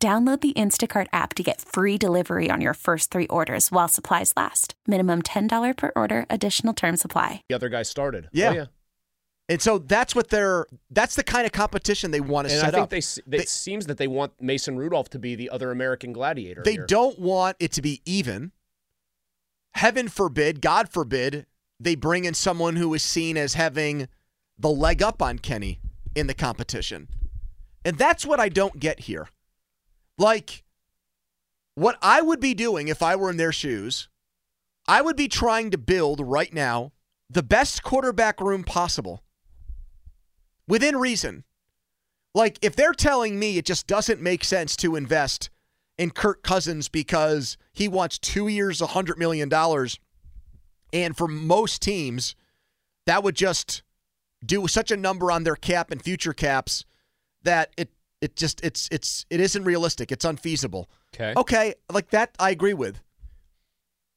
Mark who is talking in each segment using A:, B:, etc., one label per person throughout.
A: Download the Instacart app to get free delivery on your first three orders while supplies last. Minimum $10 per order, additional term supply.
B: The other guy started.
C: Oh, yeah.
B: Oh, yeah.
C: And so that's what they're that's the kind of competition they want to
B: And
C: set
B: I think
C: up.
B: they, s- it seems that they want Mason Rudolph to be the other American gladiator.
C: They
B: here.
C: don't want it to be even. Heaven forbid, God forbid, they bring in someone who is seen as having the leg up on Kenny in the competition. And that's what I don't get here. Like, what I would be doing if I were in their shoes, I would be trying to build right now the best quarterback room possible within reason. Like, if they're telling me it just doesn't make sense to invest in Kirk Cousins because he wants two years, $100 million, and for most teams, that would just do such a number on their cap and future caps that it it just it's it's it isn't realistic. It's unfeasible.
B: Okay.
C: Okay, like that I agree with.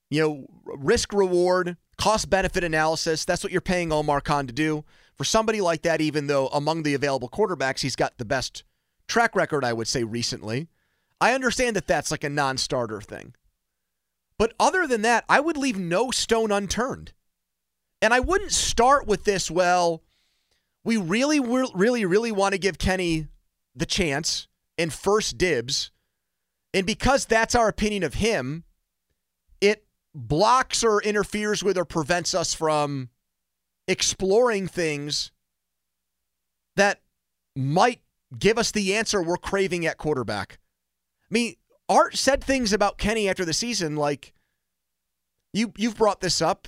C: You know, risk reward, cost benefit analysis, that's what you're paying Omar Khan to do. For somebody like that, even though among the available quarterbacks, he's got the best track record, I would say, recently. I understand that that's like a non starter thing. But other than that, I would leave no stone unturned. And I wouldn't start with this, well, we really, really, really want to give Kenny the chance and first dibs. And because that's our opinion of him, it blocks or interferes with or prevents us from exploring things that might give us the answer we're craving at quarterback. I mean, Art said things about Kenny after the season like you you've brought this up.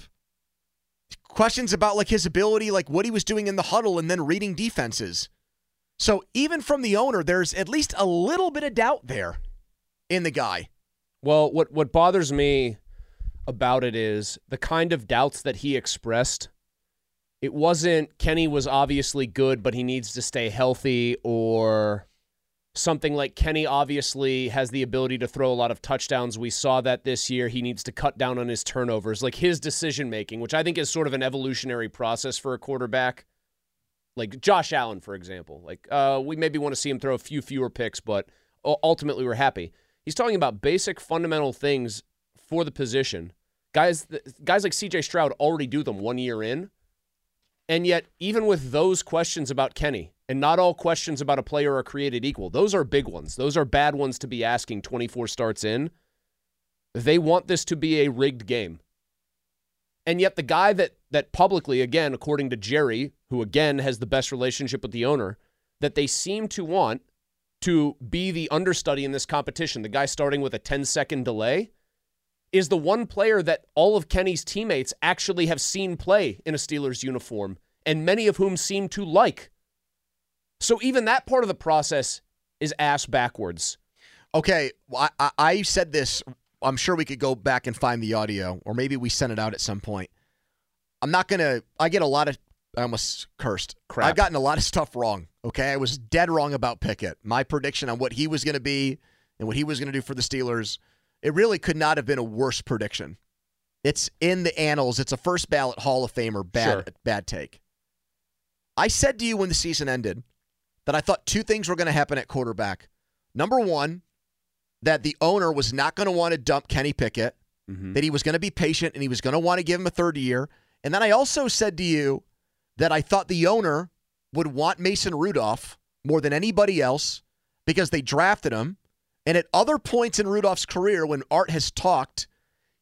C: Questions about like his ability, like what he was doing in the huddle and then reading defenses. So even from the owner, there's at least a little bit of doubt there in the guy.
B: Well, what what bothers me about it is the kind of doubts that he expressed. It wasn't Kenny was obviously good, but he needs to stay healthy, or something like Kenny obviously has the ability to throw a lot of touchdowns. We saw that this year. He needs to cut down on his turnovers, like his decision making, which I think is sort of an evolutionary process for a quarterback. Like Josh Allen, for example. Like uh, we maybe want to see him throw a few fewer picks, but ultimately we're happy. He's talking about basic fundamental things for the position. Guys, guys like CJ Stroud already do them one year in. And yet, even with those questions about Kenny, and not all questions about a player are created equal, those are big ones. Those are bad ones to be asking 24 starts in. They want this to be a rigged game. And yet, the guy that, that publicly, again, according to Gerry, who again has the best relationship with the owner, that they seem to want to be the understudy in this competition, the guy starting with a 10 second delay, is the one player that all of Kenny's teammates actually have seen play in a Steelers uniform, and many of whom seem to like. So even that part of the process is ass backwards.
C: Okay, I, I, I said this. I'm sure we could go back and find the audio, or maybe we sent it out at some point. I'm not gonna. I get a lot of. I almost cursed.
B: Crap.
C: I've gotten a lot of stuff wrong. Okay, I was dead wrong about Pickett. My prediction on what he was going to be and what he was going to do for the Steelers. It really could not have been a worse prediction. It's in the annals. It's a first ballot Hall of Famer. Bad,
B: Sure.
C: bad take. I said to you when the season ended that I thought two things were going to happen at quarterback. Number one, that the owner was not going to want to dump Kenny Pickett, mm-hmm. that he was going to be patient and he was going to want to give him a third year. And then I also said to you that I thought the owner would want Mason Rudolph more than anybody else because they drafted him. And at other points in Rudolph's career, when Art has talked,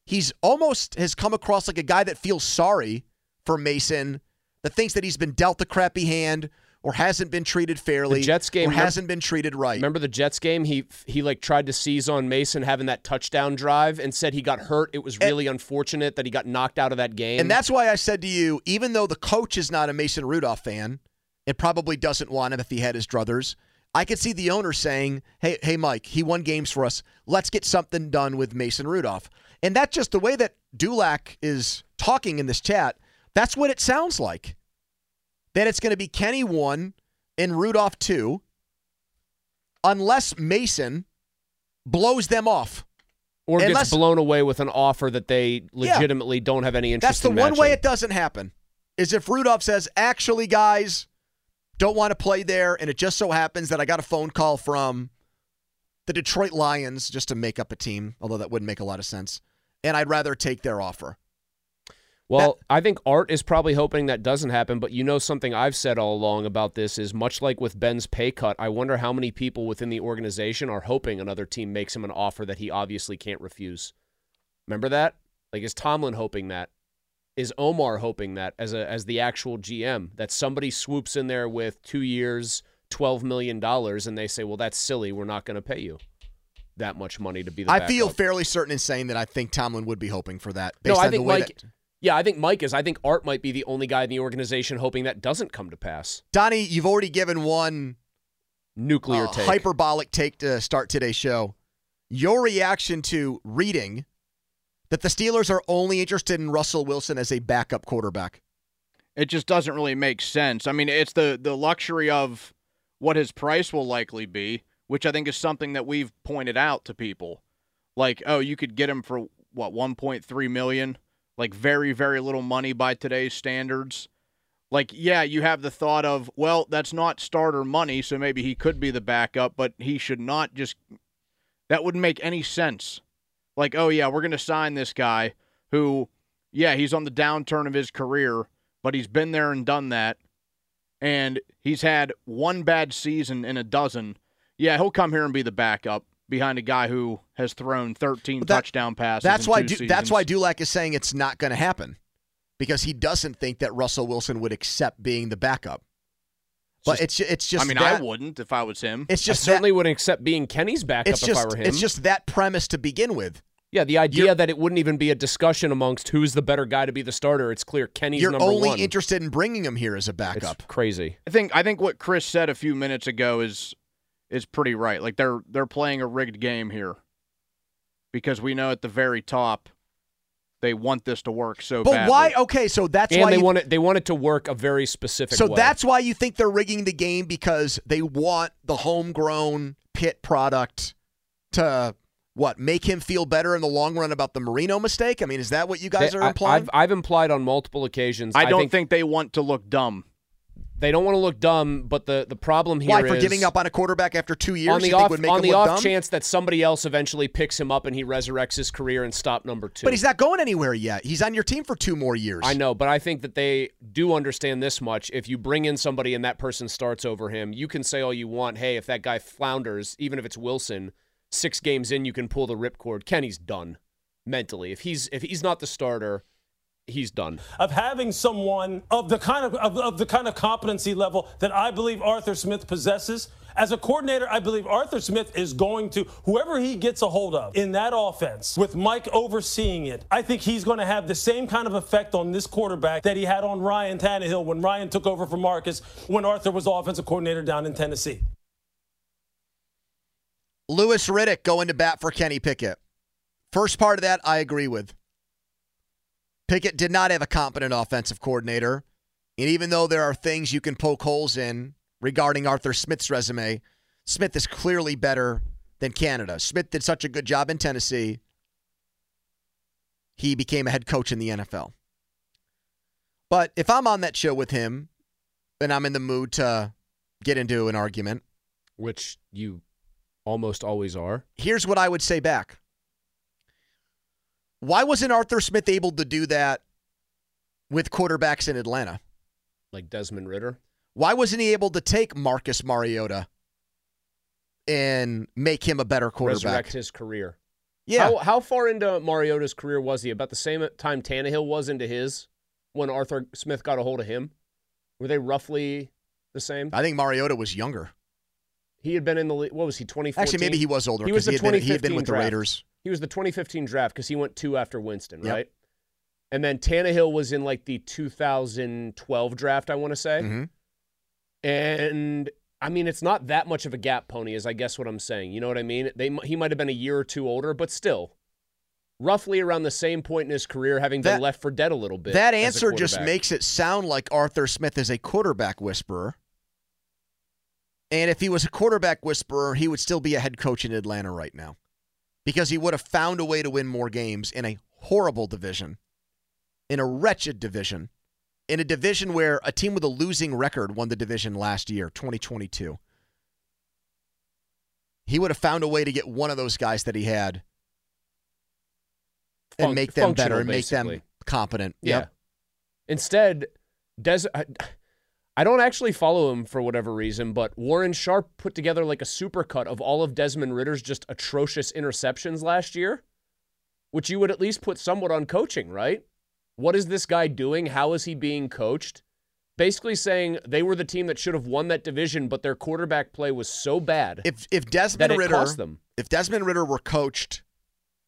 C: he's almost has come across like a guy that feels sorry for Mason, that thinks that he's been dealt a crappy hand or hasn't been treated fairly
B: The Jets game
C: or hasn't been treated right.
B: Remember the Jets game? He he like tried to seize on Mason having that touchdown drive and said he got hurt. It was really unfortunate that he got knocked out of that game.
C: And that's why I said to you, even though the coach is not a Mason Rudolph fan, it probably doesn't want him if he had his druthers. I could see the owner saying, "Hey, hey, Mike, he won games for us. Let's get something done with Mason Rudolph." And that's just the way that Dulac is talking in this chat. That's what it sounds like. That it's going to be Kenny one and Rudolph two, unless Mason blows them off.
B: Or
C: Unless-
B: gets blown away with an offer that they legitimately don't have any interest
C: That's the
B: in
C: one way it doesn't happen. Is if Rudolph says, "Actually, guys, don't want to play there," and it just so happens that I got a phone call from the Detroit Lions just to make up a team, although that wouldn't make a lot of sense, and I'd rather take their offer.
B: Well, I think Art is probably hoping that doesn't happen, but you know something I've said all along about this is much like with Ben's pay cut, I wonder how many people within the organization are hoping another team makes him an offer that he obviously can't refuse. Remember that? Like is Tomlin hoping that? Is Omar hoping that as a as the actual GM that somebody swoops in there with 2 years, 12 million dollars and they say, "Well, that's silly. We're not going to pay you that much money to be the
C: I feel fairly certain in saying that I think Tomlin would be hoping for that.
B: No, I
C: on
B: think
C: the way
B: Mike.
C: that-
B: Yeah, I think Mike is. I think Art might be the only guy in the organization hoping that doesn't come to pass.
C: Donnie, you've already given one
B: Nuclear
C: uh,
B: take.
C: hyperbolic take to start today's show. Your reaction to reading that the Steelers are only interested in Russell Wilson as a backup quarterback.
D: It just doesn't really make sense. I mean, it's the the luxury of what his price will likely be, which I think is something that we've pointed out to people. Like, oh, you could get him for what 1.3 million, like very very little money by today's standards. Like, yeah, you have the thought of, well, that's not starter money, so maybe he could be the backup, but he should not just that wouldn't make any sense. Like, oh yeah, we're going to sign this guy who yeah, he's on the downturn of his career, but he's been there and done that. And he's had one bad season in a dozen. Yeah, he'll come here and be the backup behind a guy who has thrown 13
C: But that-
D: touchdown passes.
C: That's
D: in
C: why.
D: two
C: Du- that's why. Dulac is saying it's not going to happen because he doesn't think that Russell Wilson would accept being the backup. But it's ju- it's just.
D: I mean,
C: that,
D: I wouldn't if I was him.
C: It's just
B: I
C: just
B: certainly
C: that,
B: wouldn't accept being Kenny's backup
C: it's
B: if I were him.
C: it's just that premise to begin with.
B: yeah, the idea
C: you're-
B: that it wouldn't even be a discussion amongst who's the better guy to be the starter. It's clear Kenny's
C: You're
B: number
C: only
B: one.
C: interested in bringing him here as a
B: it's
C: backup.
B: crazy.
D: I think I think what Chris said a few minutes ago is is pretty right. Like they're they're playing a rigged game here. Because we know at the very top they want this to work so
C: But
D: badly.
C: why? Okay, so that's
B: and
C: why
B: they
C: you,
B: want it. They want it to work a very specific.
C: So
B: way.
C: that's why you think they're rigging the game because they want the homegrown pit product to what make him feel better in the long run about the Marino mistake. I mean, is that what you guys
B: They-
C: are implying?
B: I've, I've implied on multiple occasions.
D: I don't
B: think,
D: think they want to look dumb.
B: They don't want to look dumb. But the the problem here
C: why for
B: is-
C: giving up on a quarterback after two years?
B: on the off
C: would make
B: on the off chance that somebody else eventually picks him up and he resurrects his career and stop number two.
C: But he's not going anywhere yet. He's on your team for two more years.
B: I know, but I think that they do understand this much. If you bring in somebody and that person starts over him, you can say all you want. Hey, if that guy flounders, even if it's Wilson, six games in, you can pull the ripcord. Kenny's done mentally. If he's if he's not the starter, he's done.
E: of having someone of the kind of, of, of the kind of competency level that I believe Arthur Smith possesses. As a coordinator, I believe Arthur Smith is going to whoever he gets a hold of in that offense with Mike overseeing it. I think he's going to have the same kind of effect on this quarterback that he had on Ryan Tannehill when Ryan took over for Marcus when Arthur was offensive coordinator down in Tennessee.
C: Louis Riddick going to bat for Kenny Pickett. First part of that, I agree with. Pickett did not have a competent offensive coordinator. And even though there are things you can poke holes in regarding Arthur Smith's resume, Smith is clearly better than Canada. Smith did such a good job in Tennessee, he became a head coach in the NFL. But if I'm on that show with him and I'm in the mood to get into an argument,
B: Which you almost always are.
C: here's what I would say back. Why wasn't Arthur Smith able to do that with quarterbacks in Atlanta?
B: Like Desmond Ridder.
C: Why wasn't he able to take Marcus Mariota and make him a better quarterback?
B: Resurrect his career.
C: yeah.
B: How, how far into Mariota's career was he? About the same time Tannehill was into his when Arthur Smith got a hold of him? Were they roughly the same?
C: I think Mariota was younger.
B: He had been in the league. What was he? Twenty.
C: Actually, maybe he was older
B: He was
C: because
B: the
C: he, had been- he had been
B: 2015
C: with the
B: draft.
C: Raiders.
B: He was the 2015 draft because he went two after Winston,
C: Yep.
B: right? And then Tannehill was in like the 2012 draft, I want to say.
C: Mhm.
B: And I mean, it's not that much of a gap, Pony, is I guess what I'm saying. You know what I mean? They he might have been a year or two older, but still, roughly around the same point in his career, having
C: That-
B: been left for dead a little bit.
C: That answer just makes it sound like Arthur Smith is a quarterback whisperer. And if he was a quarterback whisperer, he would still be a head coach in Atlanta right now because he would have found a way to win more games in a horrible division, in a wretched division, in a division where a team with a losing record won the division last year, 2022. He would have found a way to get one of those guys that he had and
B: Func-
C: make them better and make them competent.
B: Yeah.
C: Yep.
B: Instead, Des. I, don't actually follow him for whatever reason, but Warren Sharp put together like a supercut of all of Desmond Ridder's just atrocious interceptions last year, which you would at least put somewhat on coaching, right? What is this guy doing? How is he being coached? Basically saying they were the team that should have won that division, but their quarterback play was so bad
C: If if Desmond
B: it Ridder
C: if Desmond Ridder were coached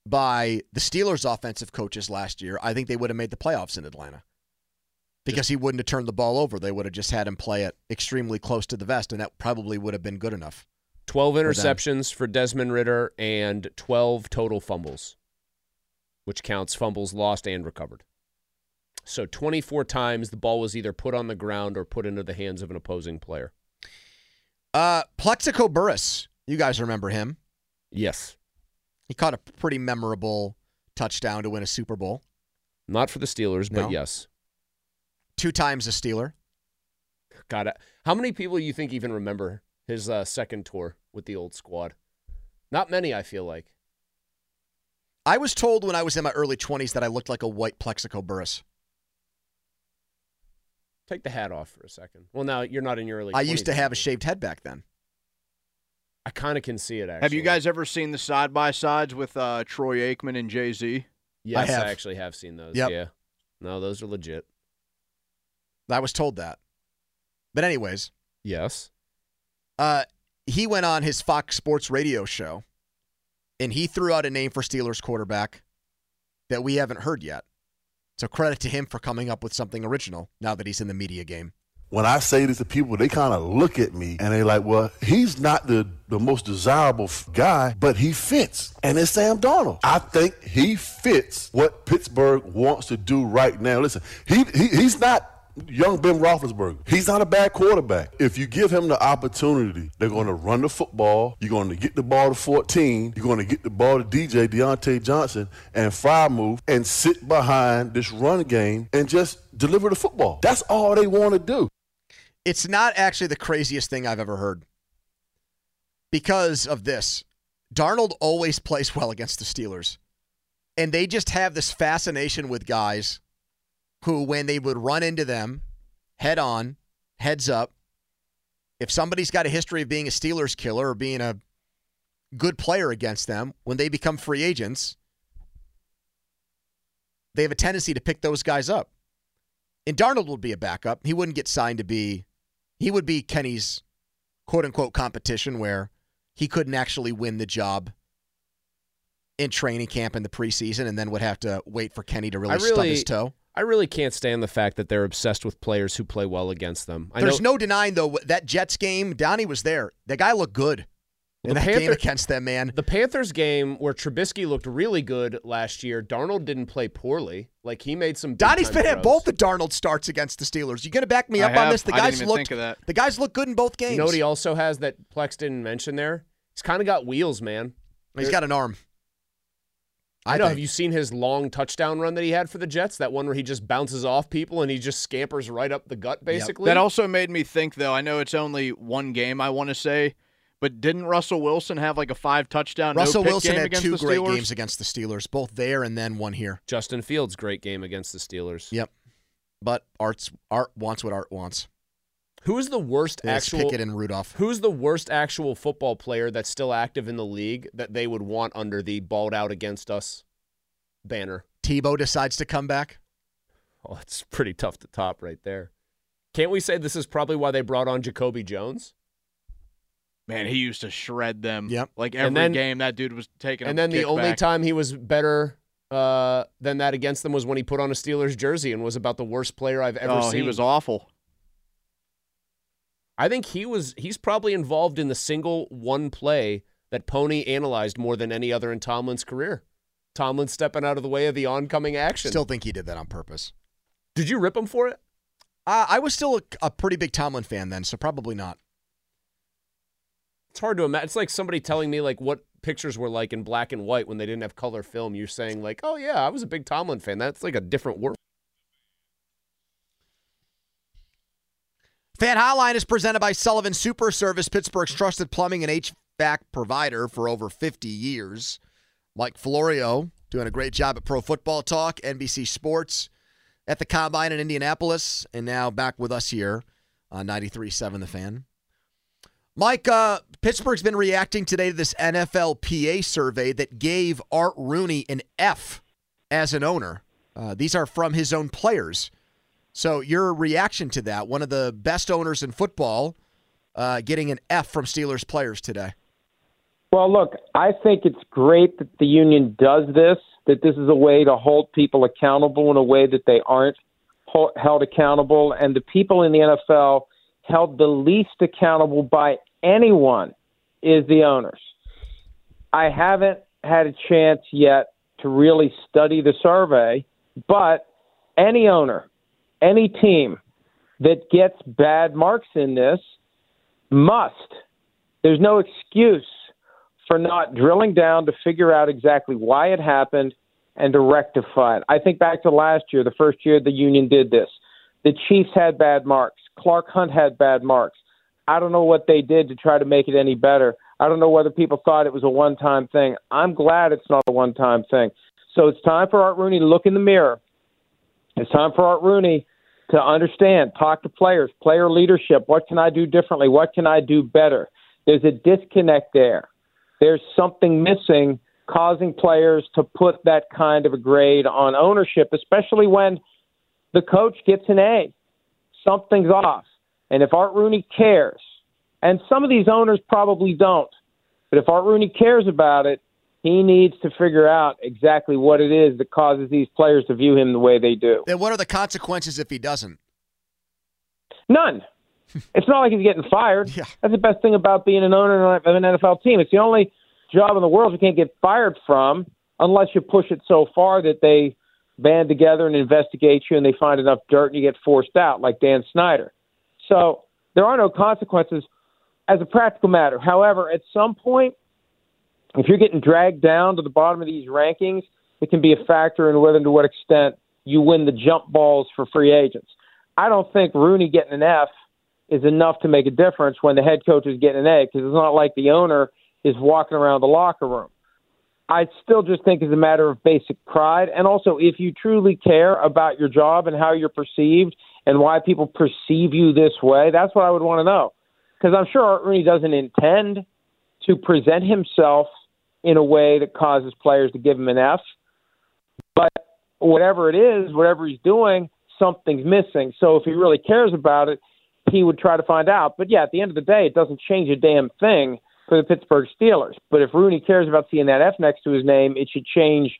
C: by the Steelers offensive coaches last year, I think they would have made the playoffs in Atlanta. Because he wouldn't have turned the ball over. They would have just had him play it extremely close to the vest, and that probably would have been good enough.
B: 12
C: them.
B: interceptions for Desmond Ridder and 12 total fumbles, which counts fumbles lost and recovered. So 24 times the ball was either put on the ground or put into the hands of an opposing player.
C: Uh Plaxico Burress, you guys remember him.
B: Yes.
C: He caught a pretty memorable touchdown to win a Super Bowl.
B: Not for the Steelers, but
C: No.
B: yes.
C: Two times a Steeler.
B: God, I- how many people do you think even remember his uh, second tour with the old squad? Not many, I feel like.
C: I was told when I was in my early 20s that I looked like a white Plaxico Burress.
B: Take the hat off for a second. Well, now you're not in your early.
C: I used to have a shaved head back then.
B: I kind of can see it. Actually,
D: Have you guys ever seen the side by sides with uh, Troy Aikman and Jay Z?
B: Yes, I,
C: have.
B: actually have seen those.
C: Yep.
B: Yeah. No, those are legit.
C: I was told that. But anyways,
B: Yes.
C: uh, he went on his Fox Sports radio show and he threw out a name for Steelers quarterback that we haven't heard yet. So credit to him for coming up with something original now that he's in the media game.
F: when I say this to people, they kind of look at me and they're like, well, he's not the, the most desirable guy, but he fits. And it's Sam Darnold. I think he fits what Pittsburgh wants to do right now. Listen, he, he he's not young Ben Roethlisberger. He's not a bad quarterback. If you give him the opportunity, they're going to run the football. You're going to get the ball to 14. You're going to get the ball to DJ, Diontae Johnson, and fire move and sit behind this run game and just deliver the football. That's all they want to do.
C: It's not actually the craziest thing I've ever heard because of this. Darnold always plays well against the Steelers. And they just have this fascination with guys who, when they would run into them head on, heads up, if somebody's got a history of being a Steelers killer or being a good player against them, when they become free agents, they have a tendency to pick those guys up. And Darnold would be a backup. He wouldn't get signed to be, he would be Kenny's quote unquote competition where he couldn't actually win the job in training camp in the preseason and then would have to wait for Kenny to really,
B: I
C: stub his toe.
B: I really can't stand the fact that they're obsessed with players who play well against them. I
C: There's
B: know,
C: no denying, though, that Jets game, Donnie was there. The guy looked good
B: Well,
C: in
B: the
C: that game against them, man.
B: the Panthers game where Trubisky looked really good last year. Darnold didn't play poorly. Like he made some.
C: Donnie's
B: big-time
C: been at both the Darnold starts against the Steelers. You going to back me
D: I
C: up on
D: have.
C: this? The
D: I didn't
C: guys
D: even
C: looked.
D: think of that.
C: The guys look good in both games.
B: You know what he also has that Plex didn't mention there? He's kind of got wheels, man.
C: He's got an arm.
B: I
C: I
B: know. Have you seen his long touchdown run that he had for the Jets? That one where he just bounces off people and he just scampers right up the gut, basically.
D: That also made me think, though. I know it's only one game, I want to say, but didn't Russell Wilson have like a five touchdown?
C: Russell
D: no
C: Wilson
D: game
C: had two great
D: Steelers?
C: games against the Steelers, both there and then one here.
B: Justin Fields, great game against the Steelers.
C: Yep. But Art's Art wants what Art wants.
B: Who's the worst
C: It's
B: actual?
C: Pickett and Rudolph.
B: Who's the worst actual football player that's still active in the league that they would want under the balled out against us banner?
C: Tebow decides to come back.
B: Oh, it's pretty tough to top right there. Can't we say this is probably why they brought on Jacoby Jones?
D: Man, he used to shred them.
C: Yep.
D: Like every
B: then-
D: game, that dude was taking.
B: And then the only
D: kickback.
B: time he was better uh, than that against them was when he put on a Steelers jersey and was about the worst player I've ever
D: oh,
B: seen.
D: he was awful.
B: I think he was he's probably involved in the single one play that Pony analyzed more than any other in Tomlin's career. Tomlin stepping out of the way of the oncoming action.
C: Still think he did that on purpose.
B: Did you rip him for it?
C: Uh, I was still a, a pretty big Tomlin fan then, so probably not.
B: It's hard to imagine. It's like somebody telling me like what pictures were like in black and white when they didn't have color film. You're saying like, "Oh yeah, I was a big Tomlin fan." That's like a different world.
C: Fan Hotline is presented by Sullivan Super Service, Pittsburgh's trusted plumbing and HVAC provider for over 50 years. Mike Florio doing a great job at Pro Football Talk, NBC Sports, at the Combine in Indianapolis, and now back with us here on 93.7 The Fan. Mike, uh, Pittsburgh's been reacting today to this NFLPA survey that gave Art Rooney an F as an owner. Uh, these are from his own players. So your reaction to that? One of the best owners in football uh, getting an F from Steelers players today.
G: Well, look, I think it's great that the union does this. That this is a way to hold people accountable in a way that they aren't held accountable, and the people in the NFL held the least accountable by anyone is the owners. I haven't had a chance yet to really study the survey, but any owner any team that gets bad marks in this must. There's no excuse for not drilling down to figure out exactly why it happened and to rectify it. I think back to last year, the first year the union did this. The Chiefs had bad marks. Clark Hunt had bad marks. I don't know what they did to try to make it any better. I don't know whether people thought it was a one time thing. I'm glad it's not a one time thing. So it's time for Art Rooney to look in the mirror. It's time for Art Rooney to understand, talk to players, player leadership. What can I do differently? What can I do better? There's a disconnect there. There's something missing causing players to put that kind of a grade on ownership, especially when the coach gets an A. Something's off. And if Art Rooney cares, and some of these owners probably don't, but if Art Rooney cares about it, he needs to figure out exactly what it is that causes these players to view him the way they do.
C: Then what are the consequences if he doesn't?
G: None. it's not like he's getting fired.
C: Yeah.
G: That's the best thing about being an owner of an NFL team. It's the only job in the world you can't get fired from unless you push it so far that they band together and investigate you and they find enough dirt and you get forced out, like Dan Snyder. So there are no consequences as a practical matter. However, at some point, if you're getting dragged down to the bottom of these rankings, it can be a factor in whether and to what extent you win the jump balls for free agents. I don't think Rooney getting an F is enough to make a difference when the head coach is getting an A because it's not like the owner is walking around the locker room. I still just think it's a matter of basic pride. And also, if you truly care about your job and how you're perceived and why people perceive you this way, that's what I would want to know. Because I'm sure Art Rooney doesn't intend to present himself – in a way that causes players to give him an F. But whatever it is, whatever he's doing, something's missing. So if he really cares about it, he would try to find out. But yeah, at the end of the day, it doesn't change a damn thing for the Pittsburgh Steelers. But if Rooney cares about seeing that F next to his name, it should change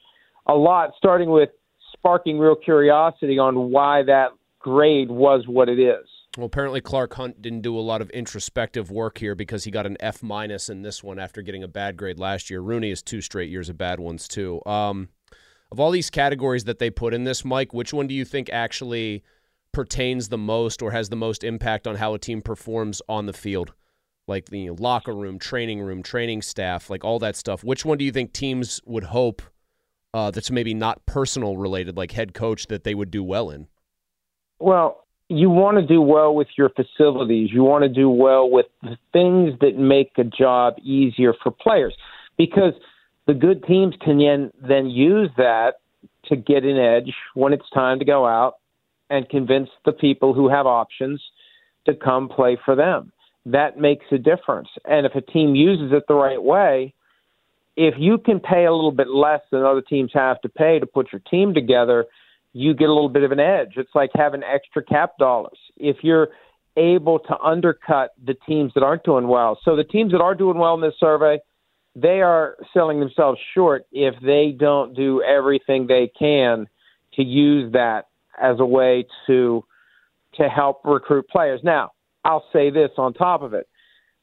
G: a lot, starting with sparking real curiosity on why that grade was what it is.
B: Well, apparently Clark Hunt didn't do a lot of introspective work here because he got an F minus in this one after getting a bad grade last year. Rooney has two straight years of bad ones too. Um, of all these categories that they put in this, Mike, which one do you think actually pertains the most or has the most impact on how a team performs on the field? Like the locker room, training room, training staff, like all that stuff. Which one do you think teams would hope uh, that's maybe not personal related, like head coach, that they would do well in?
G: Well, you want to do well with your facilities. You want to do well with the things that make a job easier for players because the good teams can then use that to get an edge when it's time to go out and convince the people who have options to come play for them. That makes a difference. And if a team uses it the right way, if you can pay a little bit less than other teams have to pay to put your team together – you get a little bit of an edge. It's like having extra cap dollars. If you're able to undercut the teams that aren't doing well. So the teams that are doing well in this survey, they are selling themselves short if they don't do everything they can to use that as a way to to help recruit players. Now, I'll say this on top of it.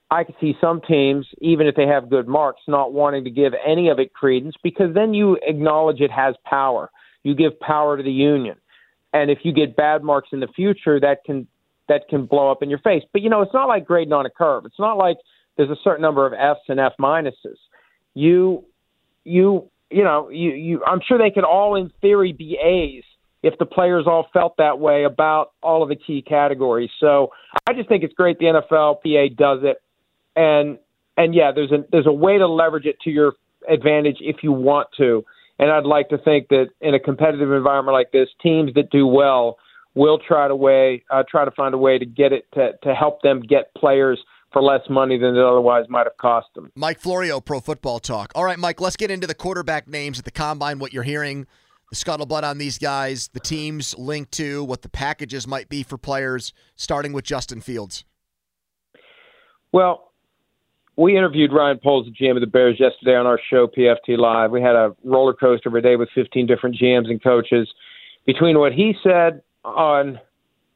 G: I could see some teams, even if they have good marks, not wanting to give any of it credence because then you acknowledge it has power. You give power to the union. And if you get bad marks in the future, that can that can blow up in your face. But you know, it's not like grading on a curve. It's not like there's a certain number of Fs and F minuses. You you you know, you, you I'm sure they could all in theory be A's if the players all felt that way about all of the key categories. So I just think it's great the NFLPA does it, and and yeah, there's a there's a way to leverage it to your advantage if you want to. And I'd like to think that in a competitive environment like this, teams that do well will try to way uh, try to find a way to get it to to help them get players for less money than it otherwise might have cost them.
C: Mike Florio, Pro Football Talk. All right, Mike, let's get into the quarterback names at the combine. What you're hearing the scuttlebutt on these guys, the teams linked to, what the packages might be for players, starting with Justin Fields?
G: Well, we interviewed Ryan Poles, the GM of the Bears, yesterday on our show, PFT Live. We had a roller coaster of a day with 15 different GMs and coaches. Between what he said on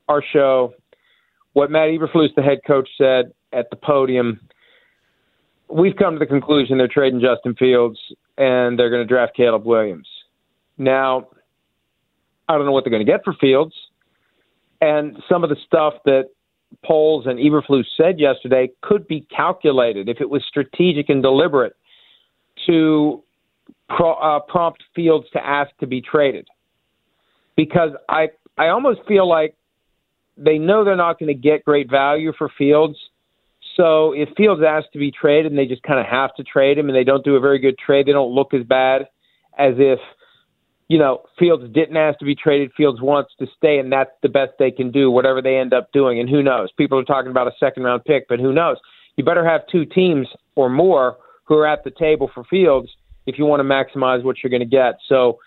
G: our show, what Matt Eberflus, the head coach, said at the podium, we've come to the conclusion they're trading Justin Fields and they're going to draft Caleb Williams. Now, I don't know what they're going to get for Fields. And some of the stuff that Poles and Eberflus said yesterday could be calculated if it was strategic and deliberate to pro, uh, prompt Fields to ask to be traded. Because I, I almost feel like they know they're not going to get great value for Fields. So if Fields asks to be traded and they just kind of have to trade him and they don't do a very good trade, they don't look as bad as if – you know, Fields didn't ask to be traded. Fields wants to stay, and that's the best they can do, whatever they end up doing. And who knows? People are talking about a second round pick, but who knows? You better have two teams or more who are at the table for Fields if you want to maximize what you're going to get. So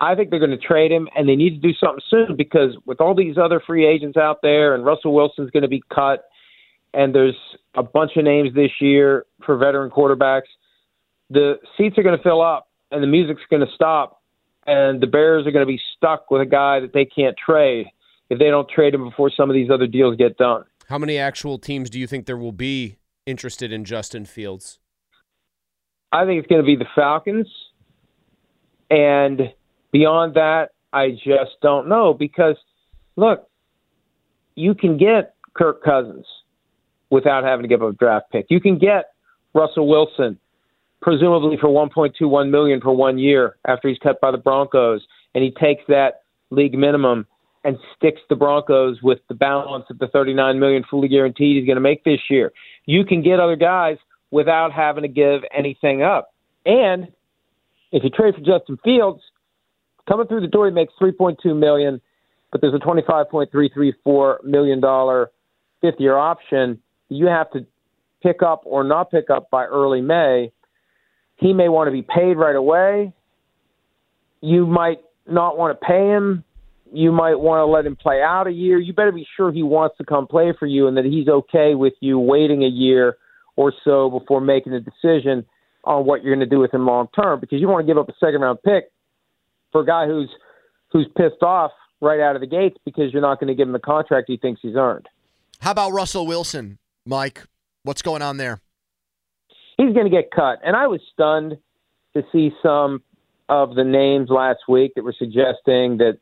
G: I think they're going to trade him, and they need to do something soon because with all these other free agents out there, and Russell Wilson's going to be cut, and there's a bunch of names this year for veteran quarterbacks, the seats are going to fill up, and the music's going to stop and the Bears are going to be stuck with a guy that they can't trade if they don't trade him before some of these other deals get done.
B: How many actual teams do you think there will be interested in Justin Fields?
G: I think it's going to be the Falcons. And beyond that, I just don't know because, look, you can get Kirk Cousins without having to give up a draft pick. You can get Russell Wilson presumably for 1.21 million for one year after he's cut by the Broncos, and he takes that league minimum and sticks the Broncos with the balance of the 39 million fully guaranteed he's going to make this year. You can get other guys without having to give anything up. And if you trade for Justin Fields, coming through the door he makes 3.2 million, but there's a 25.334 million dollar fifth year option you have to pick up or not pick up by early May he may want to be paid right away. You might not want to pay him. You might want to let him play out a year. You better be sure he wants to come play for you and that he's okay with you waiting a year or so before making a decision on what you're going to do with him long term because you want to give up a second round pick for a guy who's who's pissed off right out of the gates because you're not going to give him the contract he thinks he's earned.
C: How about Russell Wilson, Mike? What's going on there?
G: He's going to get cut. And I was stunned to see some of the names last week that were suggesting that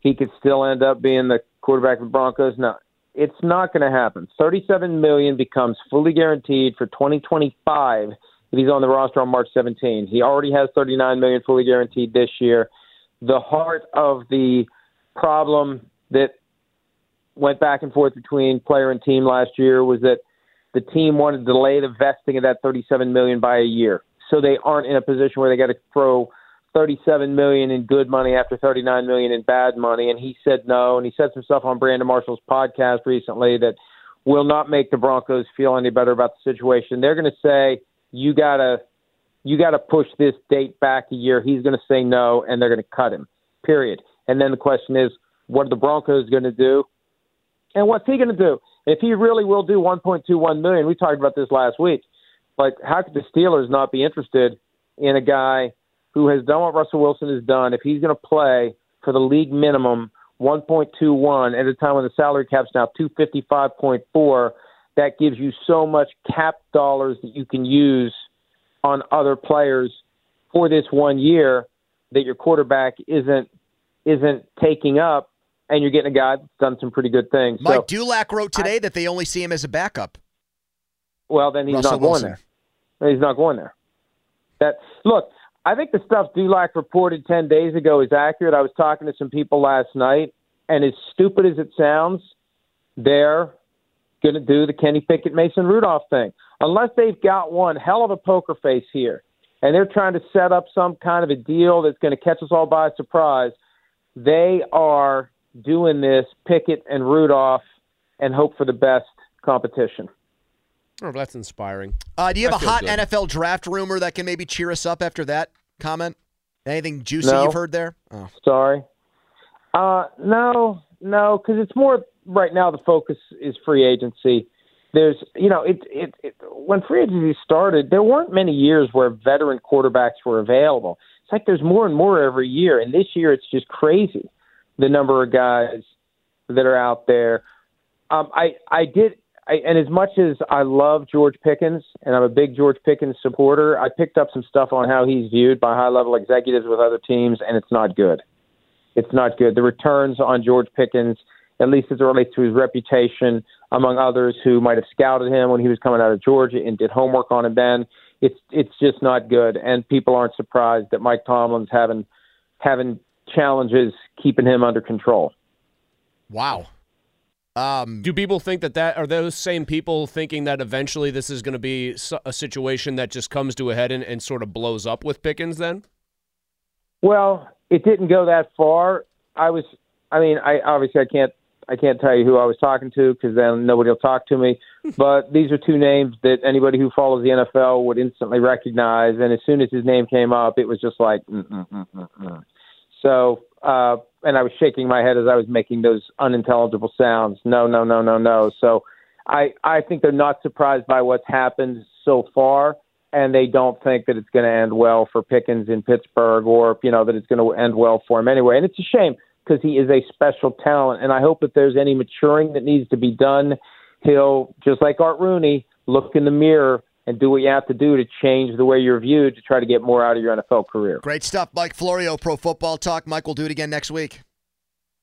G: he could still end up being the quarterback of the Broncos. No, it's not going to happen. Thirty-seven million becomes fully guaranteed for 2025 if he's on the roster on March 17. He already has 39 million fully guaranteed this year. The heart of the problem that went back and forth between player and team last year was that the team wanted to delay the vesting of that 37 million by a year, so they aren't in a position where they got to throw 37 million in good money after 39 million in bad money. And he said no, and he said some stuff on Brandon Marshall's podcast recently that will not make the Broncos feel any better about the situation. They're going to say you gotta you got to push this date back a year. He's going to say no, and they're going to cut him. Period. And then the question is, what are the Broncos going to do? And what's he going to do? if he really will do 1.21 million, we talked about this last week. Like, how could the Steelers not be interested in a guy who has done what Russell Wilson has done? If he's going to play for the league minimum 1.21 at a time when the salary cap's now 255.4. That gives you so much cap dollars that you can use on other players for this one year that your quarterback isn't isn't taking up, and you're getting a guy that's done some pretty good things.
C: Mike
G: so,
C: Dulac wrote today that they only see him as a backup.
G: well, then he's
C: Russell
G: not going
C: Wilson.
G: there. He's not going there. That look, I think the stuff Dulac reported ten days ago is accurate. I was talking to some people last night, and as stupid as it sounds, they're going to do the Kenny Pickett, Mason Rudolph thing, unless they've got one hell of a poker face here, and they're trying to set up some kind of a deal that's going to catch us all by surprise. They are doing this Pickett and Rudolph, and hope for the best competition.
B: Oh, that's inspiring.
C: Uh, do you have
B: I
C: a
B: feel
C: hot
B: good.
C: NFL draft rumor that can maybe cheer us up after that comment? Anything juicy
G: No.
C: you've heard there? Oh.
G: Sorry. Uh, no, no, because it's more right now. The focus is free agency. There's, you know, it, it, it when free agency started, there weren't many years where veteran quarterbacks were available. It's like there's more and more every year, and this year it's just crazy the number of guys that are out there. Um, I, I did, I, and as much as I love George Pickens, and I'm a big George Pickens supporter, I picked up some stuff on how he's viewed by high level executives with other teams, and it's not good. It's not good. The returns on George Pickens, at least as it relates to his reputation, among others who might have scouted him when he was coming out of Georgia and did homework on him then, it's it's just not good. And people aren't surprised that Mike Tomlin's having having challenges keeping him under control.
C: Wow. Um,
B: Do people think that that are those same people thinking that eventually this is going to be a situation that just comes to a head and, and sort of blows up with Pickens? Then
G: Well, it didn't go that far. I was, I mean, I obviously I can't, I can't tell you who I was talking to because then nobody will talk to me. but these are two names that anybody who follows the NFL would instantly recognize. And as soon as his name came up, it was just like, mm, mm, mm, mm, mm. So. uh And I was shaking my head as I was making those unintelligible sounds. No, no, no, no, no. So, I, I think they're not surprised by what's happened so far and they don't think that it's going to end well for Pickens in Pittsburgh or you know that it's going to end well for him anyway. And it's a shame because he is a special talent, and I hope if there's any maturing that needs to be done, he'll just like Art Rooney look in the mirror and do what you have to do to change the way you're viewed to try to get more out of your NFL career.
C: great stuff, Mike Florio, Pro Football Talk. Mike we'll do it again next week.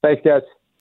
G: Thanks, guys.